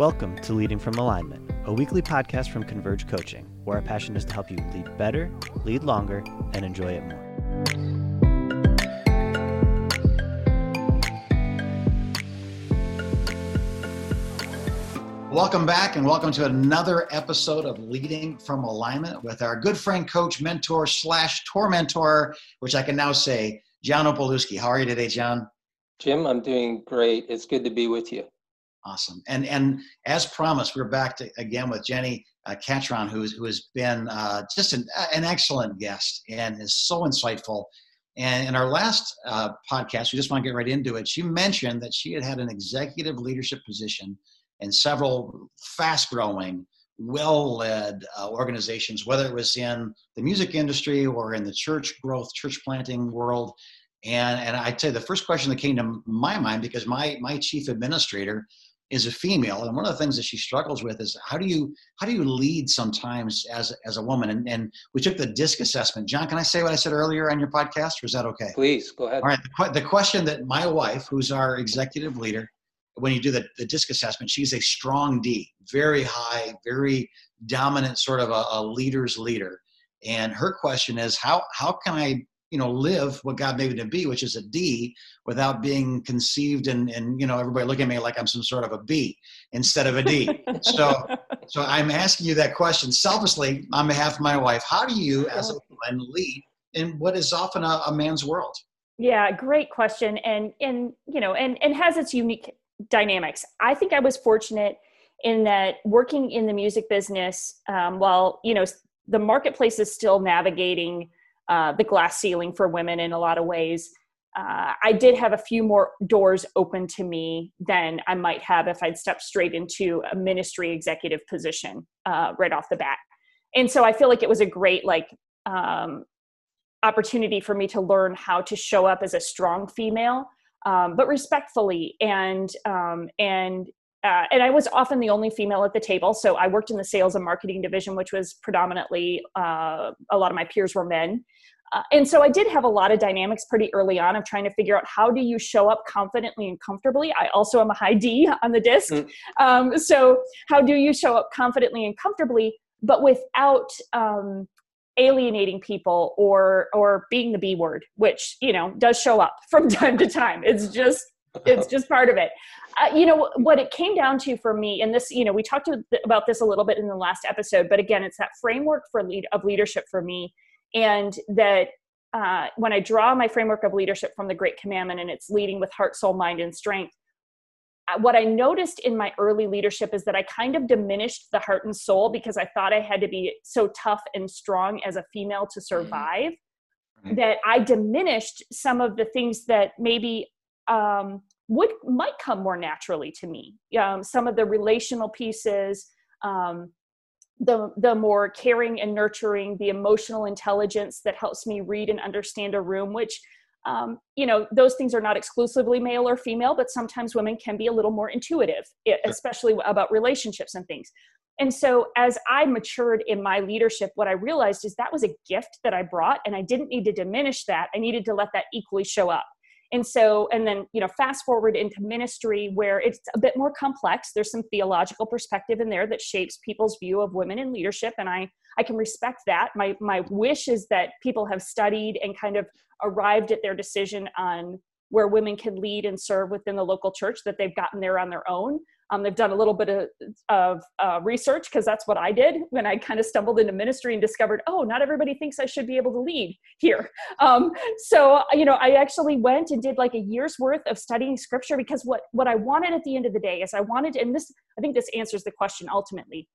Welcome to Leading from Alignment, a weekly podcast from Converge Coaching, where our passion is to help you lead better, lead longer, and enjoy it more. Welcome back and welcome to another episode of Leading from Alignment with our good friend, coach, mentor, slash tour mentor, which I can now say, John Opalewski. How are you today, John? Jim, I'm doing great. It's good to be with you. Awesome. And and as promised, we're back to, again with Jenni uh, Catron, who's who has been uh, just an, an excellent guest and is so insightful. And in our last uh, podcast, we just want to get right into it. She mentioned that she had had an executive leadership position in several fast-growing, well-led uh, organizations, whether it was in the music industry or in the church growth, church planting world. And and I'd say the first question that came to my mind because my my chief administrator is a female and one of the things that she struggles with is how do you how do you lead sometimes as as a woman? And, and we took the disc assessment. John can i say what i said earlier on your podcast or is that okay? Please go ahead. All right the, the question that my wife who's our executive leader when you do the, the disc assessment she's a strong d very high very dominant sort of a, a leader's leader. And her question is how how can i you know live what god made me to be which is a d without being conceived and and you know everybody looking at me like i'm some sort of a b instead of a d. So so i'm asking you that question selfishly on behalf of my wife. How do you as a woman lead in what is often a, a man's world? Yeah great question. And and you know and and has its unique dynamics. I think i was fortunate in that working in the music business um, while you know the marketplace is still navigating uh, the glass ceiling for women in a lot of ways. Uh, I did have a few more doors open to me than I might have if I'd stepped straight into a ministry executive position uh, right off the bat. And so I feel like it was a great like um, opportunity for me to learn how to show up as a strong female, um, but respectfully and um, and uh, and I was often the only female at the table. So I worked in the sales and marketing division, which was predominantly uh, a lot of my peers were men. Uh, and so I did have a lot of dynamics pretty early on of trying to figure out how do you show up confidently and comfortably. I also am a high D on the disc. Mm. Um, so how do you show up confidently and comfortably, but without um, alienating people or or being the B word, which you know does show up from time to time. It's just it's just part of it. Uh, you know what it came down to for me, and this you know we talked about this a little bit in the last episode, but again, it's that framework for lead of leadership for me and that uh, when I draw my framework of leadership from the Great Commandment and it's leading with heart, soul, mind, and strength, uh, what I noticed in my early leadership is that I kind of diminished the heart and soul because I thought I had to be so tough and strong as a female to mm-hmm. survive mm-hmm. that I diminished some of the things that maybe um, would might come more naturally to me. Um, some of the relational pieces, um, the the more caring and nurturing the emotional intelligence that helps me read and understand a room which um, you know those things are not exclusively male or female but sometimes women can be a little more intuitive especially about relationships and things. And so as i matured in my leadership what i realized is that was a gift that i brought and i didn't need to diminish that. I needed to let that equally show up and so and then you know fast forward into ministry where it's a bit more complex. There's some theological perspective in there that shapes people's view of women in leadership and i i can respect that. My my wish is that people have studied and kind of arrived at their decision on where women can lead and serve within the local church that they've gotten there on their own um, they've done a little bit of, of uh, research because that's what I did when I kind of stumbled into ministry and discovered, oh, not everybody thinks I should be able to lead here. Um, so, you know, I actually went and did like a year's worth of studying scripture because what, what I wanted at the end of the day is I wanted, and this, I think this answers the question ultimately,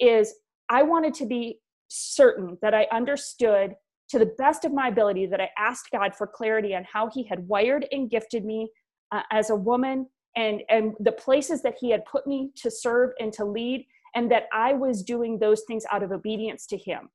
is I wanted to be certain that I understood to the best of my ability that I asked God for clarity on how He had wired and gifted me uh, as a woman and and the places that he had put me to serve and to lead and that i was doing those things out of obedience to him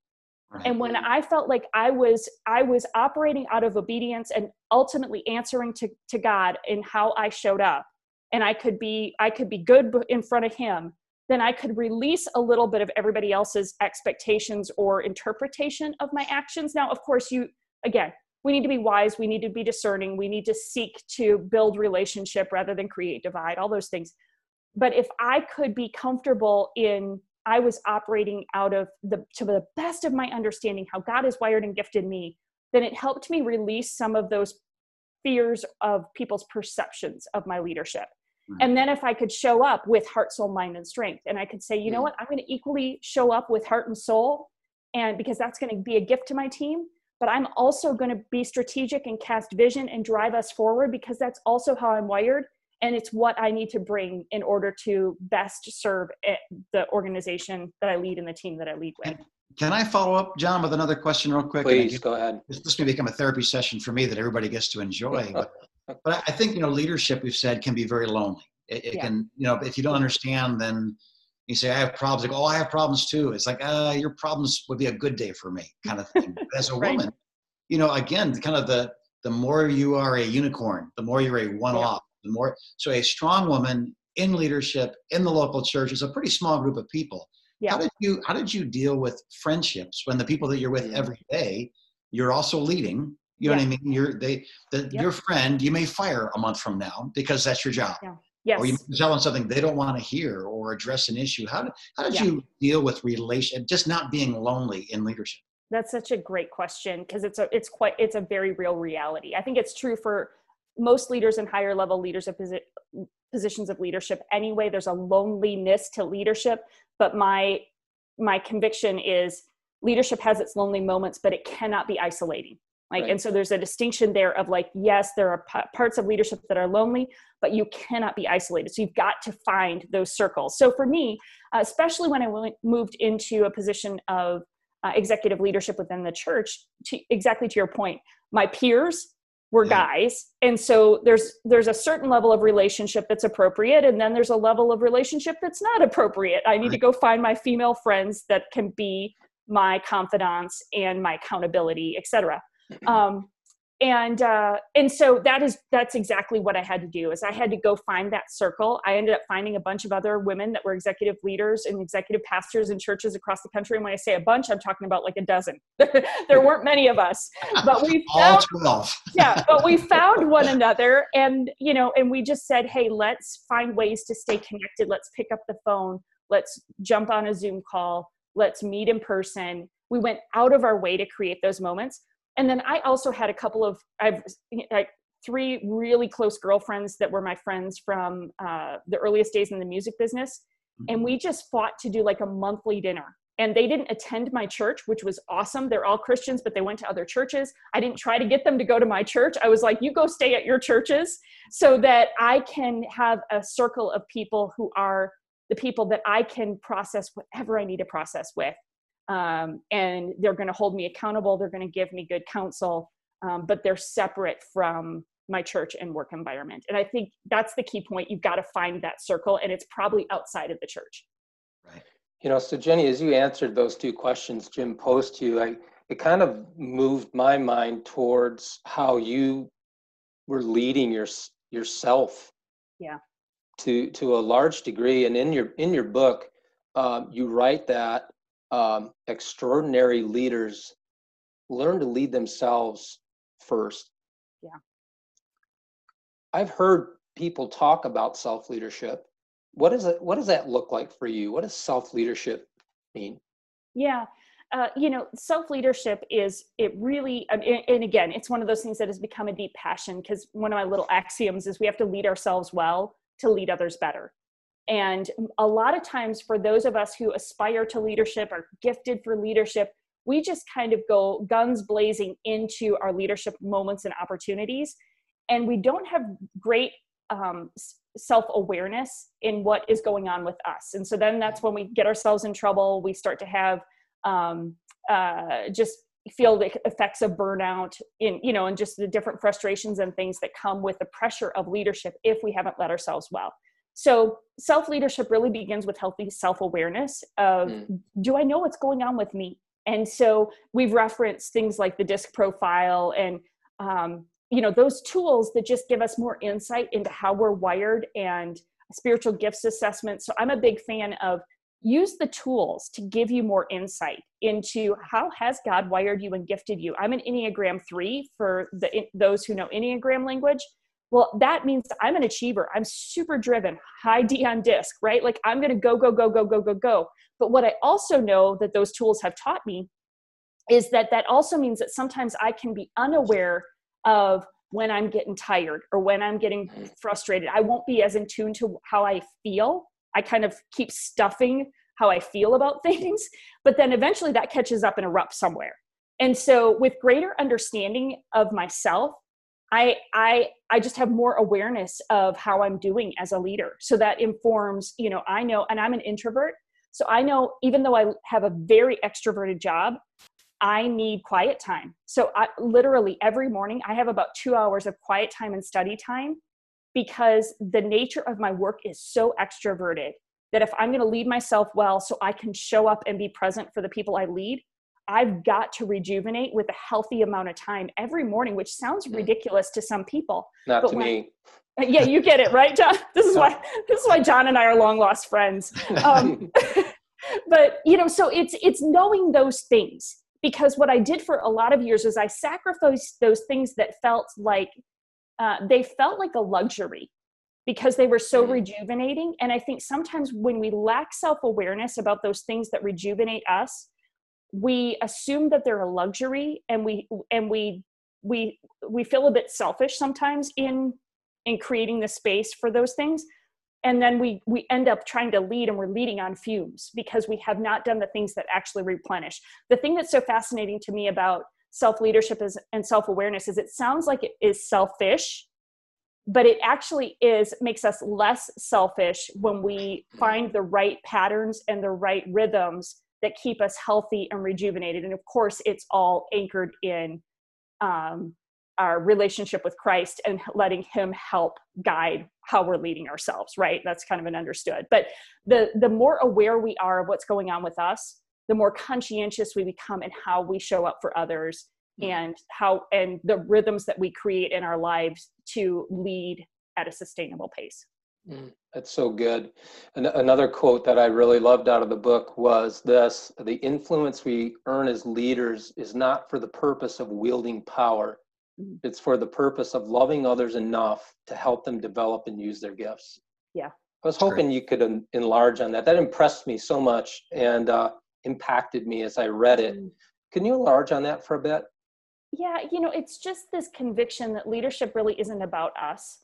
right. and when i felt like i was i was operating out of obedience and ultimately answering to, to god in how i showed up and i could be i could be good in front of him then i could release a little bit of everybody else's expectations or interpretation of my actions now of course you again we need to be wise. We need to be discerning. We need to seek to build relationship rather than create divide all those things. But if i could be comfortable in i was operating out of the to the best of my understanding how god has wired and gifted me then it helped me release some of those fears of people's perceptions of my leadership. Right. and then if i could show up with heart soul mind and strength and i could say you know what? I'm going to equally show up with heart and soul and because that's going to be a gift to my team but i'm also going to be strategic and cast vision and drive us forward because that's also how i'm wired and it's what i need to bring in order to best serve the organization that i lead and the team that i lead with. Can i follow up john with another question real quick? Please go ahead. This, this may become a therapy session for me that everybody gets to enjoy but, but i think you know leadership we've said can be very lonely. It, it yeah. can you know if you don't understand then you say i have problems like oh i have problems too it's like uh your problems would be a good day for me kind of thing as a right. woman you know again kind of the the more you are a unicorn the more you're a one-off the more so a strong woman in leadership in the local church is a pretty small group of people yeah. how did you how did you deal with friendships when the people that you're with every day you're also leading you know yeah. what i mean you're they the, yep. your friend you may fire a month from now because that's your job yeah. Yes. Or you tell them something they don't want to hear or address an issue. How did, how did yeah. you deal with relation, just not being lonely in leadership? That's such a great question because it's a it's quite it's a very real reality. I think it's true for most leaders and higher level leaders of posi- positions of leadership anyway there's a loneliness to leadership but my my conviction is leadership has its lonely moments but it cannot be isolating like right. and so there's a distinction there of like yes there are p- parts of leadership that are lonely but you cannot be isolated so you've got to find those circles so for me uh, especially when i went, moved into a position of uh, executive leadership within the church to, exactly to your point my peers were yeah. guys and so there's there's a certain level of relationship that's appropriate and then there's a level of relationship that's not appropriate i need right. to go find my female friends that can be my confidants and my accountability etc. um, and uh, and so that is that's exactly what i had to do is i had to go find that circle. I ended up finding a bunch of other women that were executive leaders and executive pastors in churches across the country. And when i say a bunch i'm talking about like a dozen. There weren't many of us. But we found, all 12 yeah but we found one another and you know and we just said hey let's find ways to stay connected. Let's pick up the phone. Let's jump on a zoom call. Let's meet in person. We went out of our way to create those moments and then I also had a couple of I've like three really close girlfriends that were my friends from uh, the earliest days in the music business, mm-hmm. and we just fought to do like a monthly dinner. And they didn't attend my church, which was awesome. They're all Christians, but they went to other churches. I didn't try to get them to go to my church. I was like, you go stay at your churches so that I can have a circle of people who are the people that I can process whatever I need to process with um, and they're going to hold me accountable they're going to give me good counsel um, but they're separate from my church and work environment. And i think that's the key point you've got to find that circle and it's probably outside of the church. Right. You know so jenni as you answered those two questions jim posed to you i it kind of moved my mind towards how you were leading your yourself yeah. to to a large degree. And in your in your book um, you write that um, extraordinary leaders learn to lead themselves first. Yeah. I've heard people talk about self leadership. What is it? What does that look like for you? What does self leadership mean? Yeah. Uh, you know, self leadership is it really, and, and again, it's one of those things that has become a deep passion because one of my little axioms is we have to lead ourselves well to lead others better. And a lot of times, for those of us who aspire to leadership, or gifted for leadership, we just kind of go guns blazing into our leadership moments and opportunities. And we don't have great um, self awareness in what is going on with us. And so then that's when we get ourselves in trouble. We start to have um, uh, just feel the effects of burnout in you know and just the different frustrations and things that come with the pressure of leadership if we haven't led ourselves well so self leadership really begins with healthy self awareness of mm. do I know what's going on with me? And so we've referenced things like the disc profile and um, you know those tools that just give us more insight into how we're wired and spiritual gifts assessment. So I'm a big fan of use the tools to give you more insight into how has God wired you and gifted you. I'm an Enneagram 3 for the those who know Enneagram language well that means i'm an achiever. I'm super driven high d on disc right? Like i'm going to go go go go go go go. But what i also know that those tools have taught me is that that also means that sometimes i can be unaware of when i'm getting tired or when i'm getting frustrated. I won't be as in tune to how i feel. I kind of keep stuffing how i feel about things but then eventually that catches up and erupts somewhere. And so with greater understanding of myself I I I just have more awareness of how I'm doing as a leader. So that informs, you know, I know and I'm an introvert. So I know even though I have a very extroverted job, I need quiet time. So I literally every morning I have about 2 hours of quiet time and study time because the nature of my work is so extroverted that if I'm going to lead myself well so I can show up and be present for the people I lead, I've got to rejuvenate with a healthy amount of time every morning, which sounds mm. ridiculous to some people. Not but to when, me. Yeah, you get it, right, John? This is why this is why John and I are long lost friends. Um, but you know, so it's it's knowing those things because what I did for a lot of years is I sacrificed those things that felt like uh, they felt like a luxury because they were so mm. rejuvenating. And I think sometimes when we lack self awareness about those things that rejuvenate us, we assume that they're a luxury and we and we we we feel a bit selfish sometimes in in creating the space for those things. And then we we end up trying to lead and we're leading on fumes because we have not done the things that actually replenish. The thing that's so fascinating to me about self leadership and self awareness is it sounds like it is selfish but it actually is makes us less selfish when we find the right patterns and the right rhythms that keep us healthy and rejuvenated. And of course, it's all anchored in um, our relationship with Christ and letting Him help guide how we're leading ourselves. Right? That's kind of an understood. But the the more aware we are of what's going on with us, the more conscientious we become in how we show up for others mm. and how and the rhythms that we create in our lives to lead at a sustainable pace. Mm, that's so good. And another quote that I really loved out of the book was this The influence we earn as leaders is not for the purpose of wielding power, mm. it's for the purpose of loving others enough to help them develop and use their gifts. Yeah. I was hoping you could enlarge on that. That impressed me so much and uh, impacted me as I read it. Mm. Can you enlarge on that for a bit? Yeah, you know, it's just this conviction that leadership really isn't about us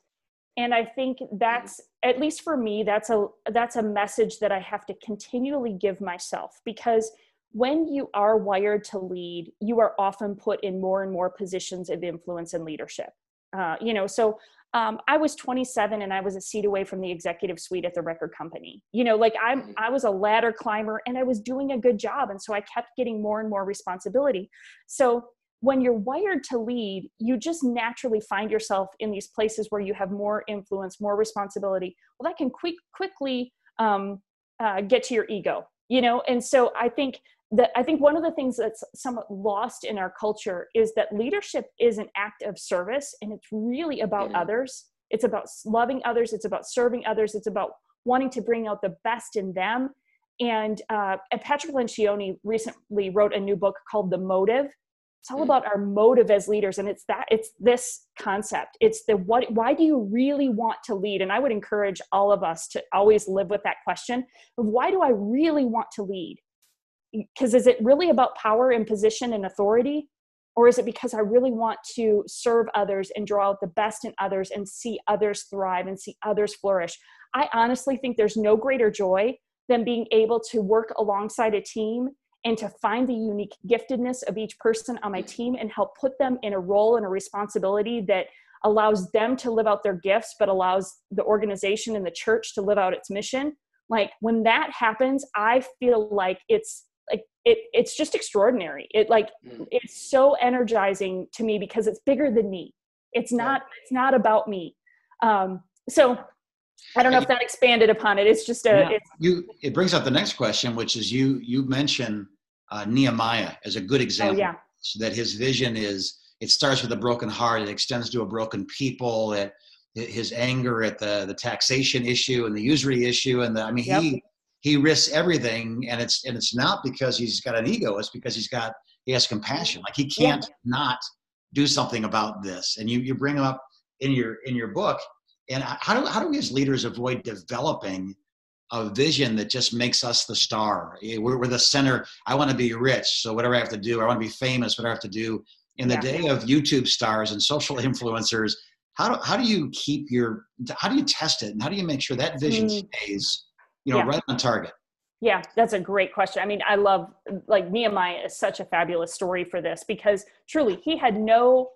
and i think that's at least for me that's a that's a message that i have to continually give myself because when you are wired to lead you are often put in more and more positions of influence and leadership. Uh, you know so um, i was 27 and i was a seat away from the executive suite at the record company. You know like i'm mm-hmm. i was a ladder climber and i was doing a good job. And so i kept getting more and more responsibility. So when you're wired to lead, you just naturally find yourself in these places where you have more influence, more responsibility. Well, that can quick, quickly um, uh, get to your ego, you know. And so I think that I think one of the things that's somewhat lost in our culture is that leadership is an act of service, and it's really about mm-hmm. others. It's about loving others. It's about serving others. It's about wanting to bring out the best in them. And, uh, and Patrick Lencioni recently wrote a new book called The Motive it's all about our motive as leaders and it's that it's this concept. It's the what why do you really want to lead? And i would encourage all of us to always live with that question of why do i really want to lead? Because is it really about power and position and authority? Or is it because i really want to serve others and draw out the best in others and see others thrive and see others flourish? I honestly think there's no greater joy than being able to work alongside a team and to find the unique giftedness of each person on my team and help put them in a role and a responsibility that allows them to live out their gifts but allows the organization and the church to live out its mission like when that happens i feel like it's like it it's just extraordinary it like mm. it's so energizing to me because it's bigger than me it's not it's not about me um so I don't know if that expanded upon it. It's just a. Yeah. It's, you. It brings up the next question, which is you. You mentioned uh, Nehemiah as a good oh, example. Oh, yeah. So that his vision is it starts with a broken heart, it extends to a broken people. It, his anger at the the taxation issue and the usury issue, and the, I mean yep. he he risks everything, and it's and it's not because he's got an ego. It's because he's got he has compassion. Like he can't yeah. not do something about this. And you you bring him up in your in your book. And how do how do we as leaders avoid developing a vision that just makes us the star? Eh, we're, we're the center. I want to be rich, so whatever I have to do, I want to be famous. Whatever I have to do. In the yeah. day of YouTube stars and social influencers, how do how do you keep your how do you test it and how do you make sure that vision mm. stays you know yeah. right on target? Yeah, that's a great question. I mean, I love like Nehemiah is such a fabulous story for this because truly he had no,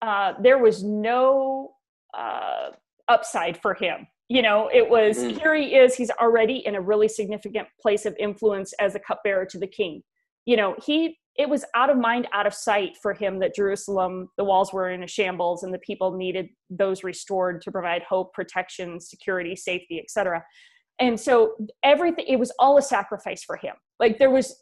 uh, there was no uh, upside for him. You know, it was mm. here he is. He's already in a really significant place of influence as a cupbearer to the king. You know, he it was out of mind, out of sight for him that Jerusalem, the walls were in a shambles, and the people needed those restored to provide hope, protection, security, safety, etc and so everything it was all a sacrifice for him like there was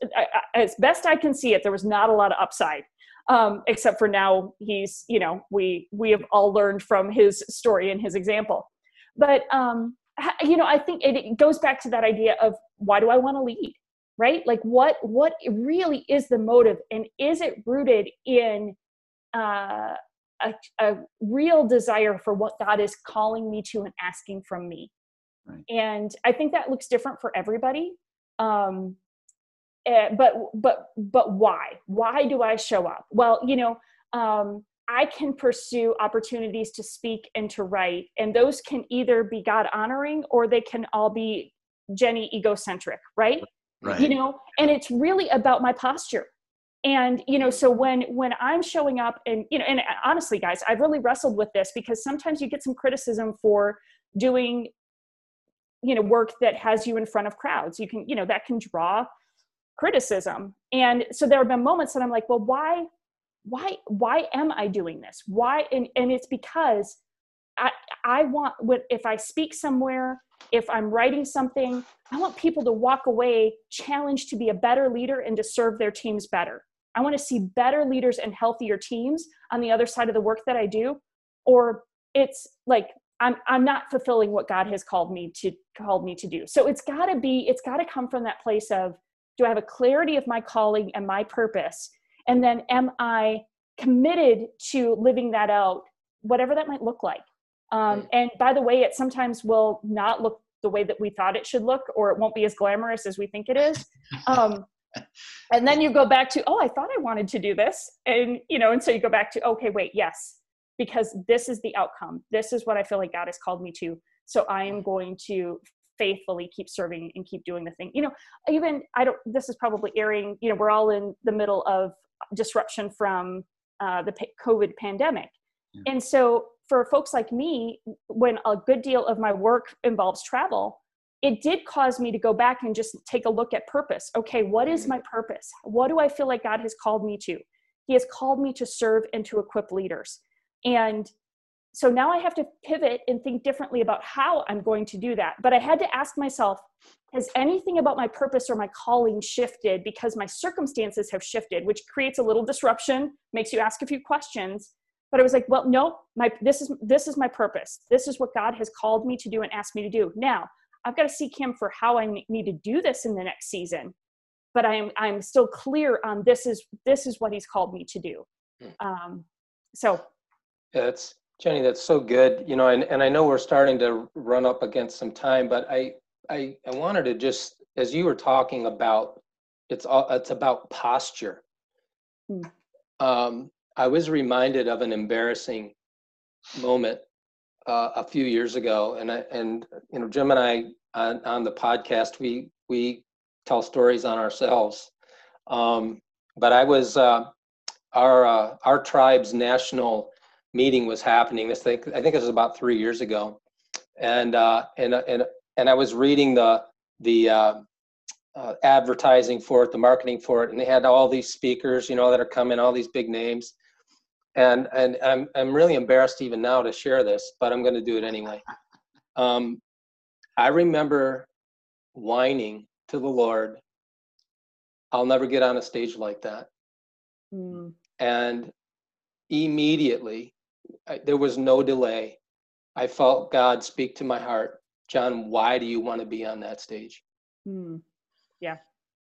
as best i can see it there was not a lot of upside um, except for now he's you know we we have all learned from his story and his example but um, you know i think it, it goes back to that idea of why do i want to lead right like what what really is the motive and is it rooted in uh, a, a real desire for what god is calling me to and asking from me Right. And I think that looks different for everybody. Um, uh, but but but why? Why do I show up? Well, you know, um, I can pursue opportunities to speak and to write, and those can either be God honoring or they can all be Jenni egocentric, right? Right. You know, and it's really about my posture and you know so when when i'm showing up and you know and uh, honestly guys i've really wrestled with this because sometimes you get some criticism for doing you know work that has you in front of crowds you can you know that can draw criticism and so there have been moments that i'm like well why why why am i doing this why and, and it's because i i want if i speak somewhere if i'm writing something i want people to walk away challenged to be a better leader and to serve their teams better i want to see better leaders and healthier teams on the other side of the work that i do or it's like I'm I'm not fulfilling what God has called me to called me to do. So it's got to be it's got to come from that place of do I have a clarity of my calling and my purpose and then am I committed to living that out whatever that might look like. Um, and by the way it sometimes will not look the way that we thought it should look or it won't be as glamorous as we think it is. Um, and then you go back to oh I thought I wanted to do this and you know and so you go back to okay wait yes because this is the outcome. This is what I feel like God has called me to. So I am going to faithfully keep serving and keep doing the thing. You know, even I don't, this is probably airing, you know, we're all in the middle of disruption from uh, the COVID pandemic. Yeah. And so for folks like me, when a good deal of my work involves travel, it did cause me to go back and just take a look at purpose. Okay, what is mm-hmm. my purpose? What do I feel like God has called me to? He has called me to serve and to equip leaders. And so now I have to pivot and think differently about how I'm going to do that. But I had to ask myself, has anything about my purpose or my calling shifted because my circumstances have shifted, which creates a little disruption, makes you ask a few questions. But I was like, well, no, my this is this is my purpose. This is what God has called me to do and asked me to do. Now, I've got to seek him for how I need to do this in the next season. But I'm I'm still clear on this is this is what he's called me to do. Hmm. Um, so yeah, that's Jenni. That's so good. You know, and, and I know we're starting to run up against some time, but I I I wanted to just as you were talking about it's all it's about posture. Mm. Um, I was reminded of an embarrassing moment uh, a few years ago, and I, and you know Jim and I on, on the podcast we we tell stories on ourselves. Um, but I was uh, our uh, our tribe's national meeting was happening. This thing, I think this was about three years ago, and uh, and and and I was reading the the uh, uh, advertising for it, the marketing for it, and they had all these speakers, you know, that are coming, all these big names, and and I'm I'm really embarrassed even now to share this, but I'm going to do it anyway. Um, I remember whining to the Lord, "I'll never get on a stage like that," mm. and immediately I, there was no delay. I felt God speak to my heart. John, why do you want to be on that stage? Mm. Yeah.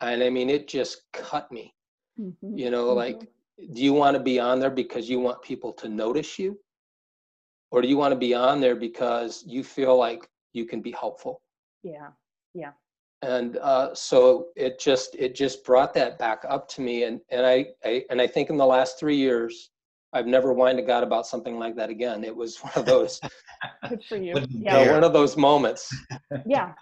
And I mean, it just cut me. Mm-hmm. You know, mm-hmm. like, do you want to be on there because you want people to notice you? or do you want to be on there because you feel like you can be helpful yeah yeah and uh, so it just it just brought that back up to me and and I, I and i think in the last three years i've never whined to god about something like that again. It was one of those good for you. Yeah. one of those moments. Yeah.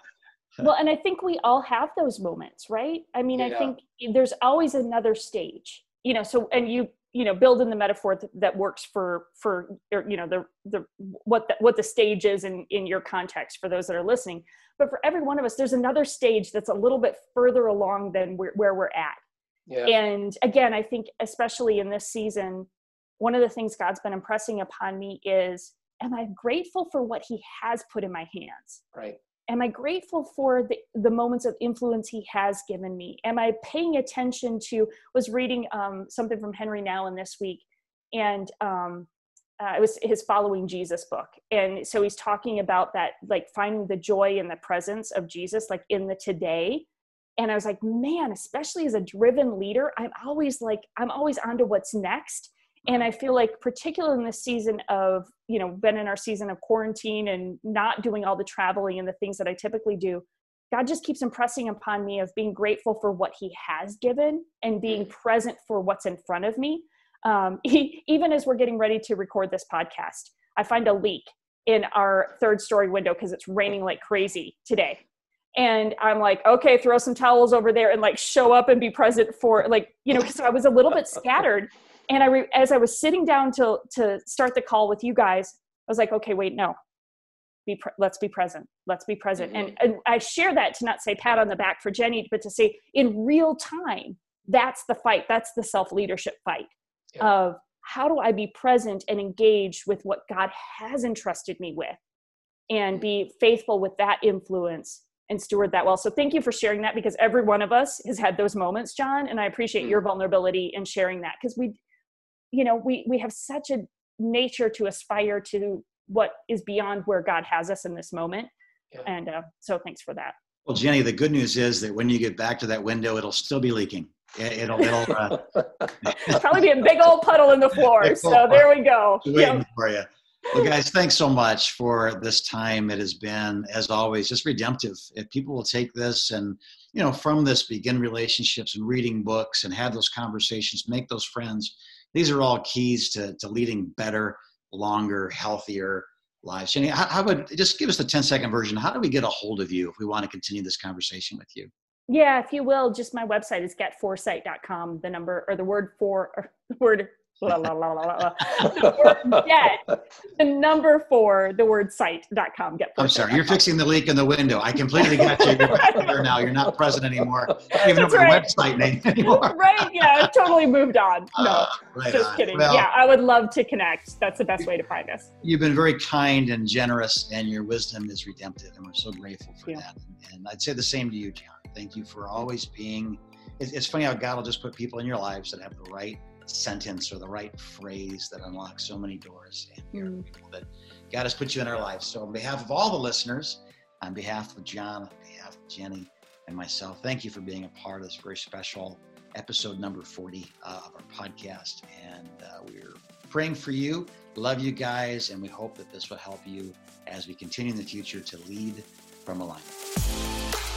Well and i think we all have those moments right? I mean yeah. i think there's always another stage you know so and you you know build in the metaphor that, that works for for er, you know the the what the, what the stage is in in your context for those that are listening. But for every one of us there's another stage that's a little bit further along than where, where we're at. Yeah. and again i think especially in this season one of the things god's been impressing upon me is am i grateful for what he has put in my hands? Right. Am i grateful for the, the moments of influence he has given me? Am i paying attention to was reading um, something from henri nouwen this week and um, uh, it was his following jesus book. And so he's talking about that like finding the joy in the presence of jesus like in the today. And i was like man especially as a driven leader i'm always like i'm always on to what's next and i feel like particularly in this season of you know been in our season of quarantine and not doing all the traveling and the things that i typically do god just keeps impressing upon me of being grateful for what he has given and being present for what's in front of me um, he, even as we're getting ready to record this podcast, I find a leak in our third story window because it's raining like crazy today. And I'm like, okay, throw some towels over there and like show up and be present for like, you know, because I was a little bit scattered. And I, re- as I was sitting down to to start the call with you guys, I was like, okay, wait, no, be pre- let's be present let's be present mm-hmm. and, and i share that to not say pat on the back for jenni but to say in real time that's the fight that's the self leadership fight yeah. of how do I be present and engaged with what God has entrusted me with and be faithful with that influence and steward that well. So thank you for sharing that because every one of us has had those moments, John, and I appreciate mm your vulnerability in sharing that because we you know, we we have such a nature to aspire to what is beyond where God has us in this moment. Yeah. And uh, so thanks for that. Well, Jenni, the good news is that when you get back to that window, it'll still be leaking. It'll, it'll uh, probably be a big old puddle in the floor. So there we go. Waiting yep. for you. Well, guys, thanks so much for this time. It has been, as always, just redemptive. If people will take this and, you know, from this begin relationships and reading books and have those conversations, make those friends. These are all keys to, to leading better, longer, healthier lives. Jenni, how, how would just give us the 10 second version? How do we get a hold of you if we want to continue this conversation with you? Yeah, if you will, just my website is getforesight.com. The number or the word for or the word la, la, la, la, la, the word get, the number for the word site.com. Get I'm sorry, you're fixing the leak in the window. I completely got you. You're now. You're not present anymore. Even over right. website name anymore. right. Yeah, I've totally moved on. No, uh, right just on. kidding. Well, yeah, I would love to connect. That's the best way to find us. You've been very kind and generous, and your wisdom is redemptive, and we're so grateful for that. And I'd say the same to you, John. Thank you for always being. It's funny how God will just put people in your lives that have the right sentence or the right phrase that unlocks so many doors and mm. that God has put you in our lives. So, on behalf of all the listeners, on behalf of John, on behalf of Jenni, and myself, thank you for being a part of this very special episode number 40 uh, of our podcast. And uh, we're praying for you, love you guys, and we hope that this will help you as we continue in the future to lead from alignment.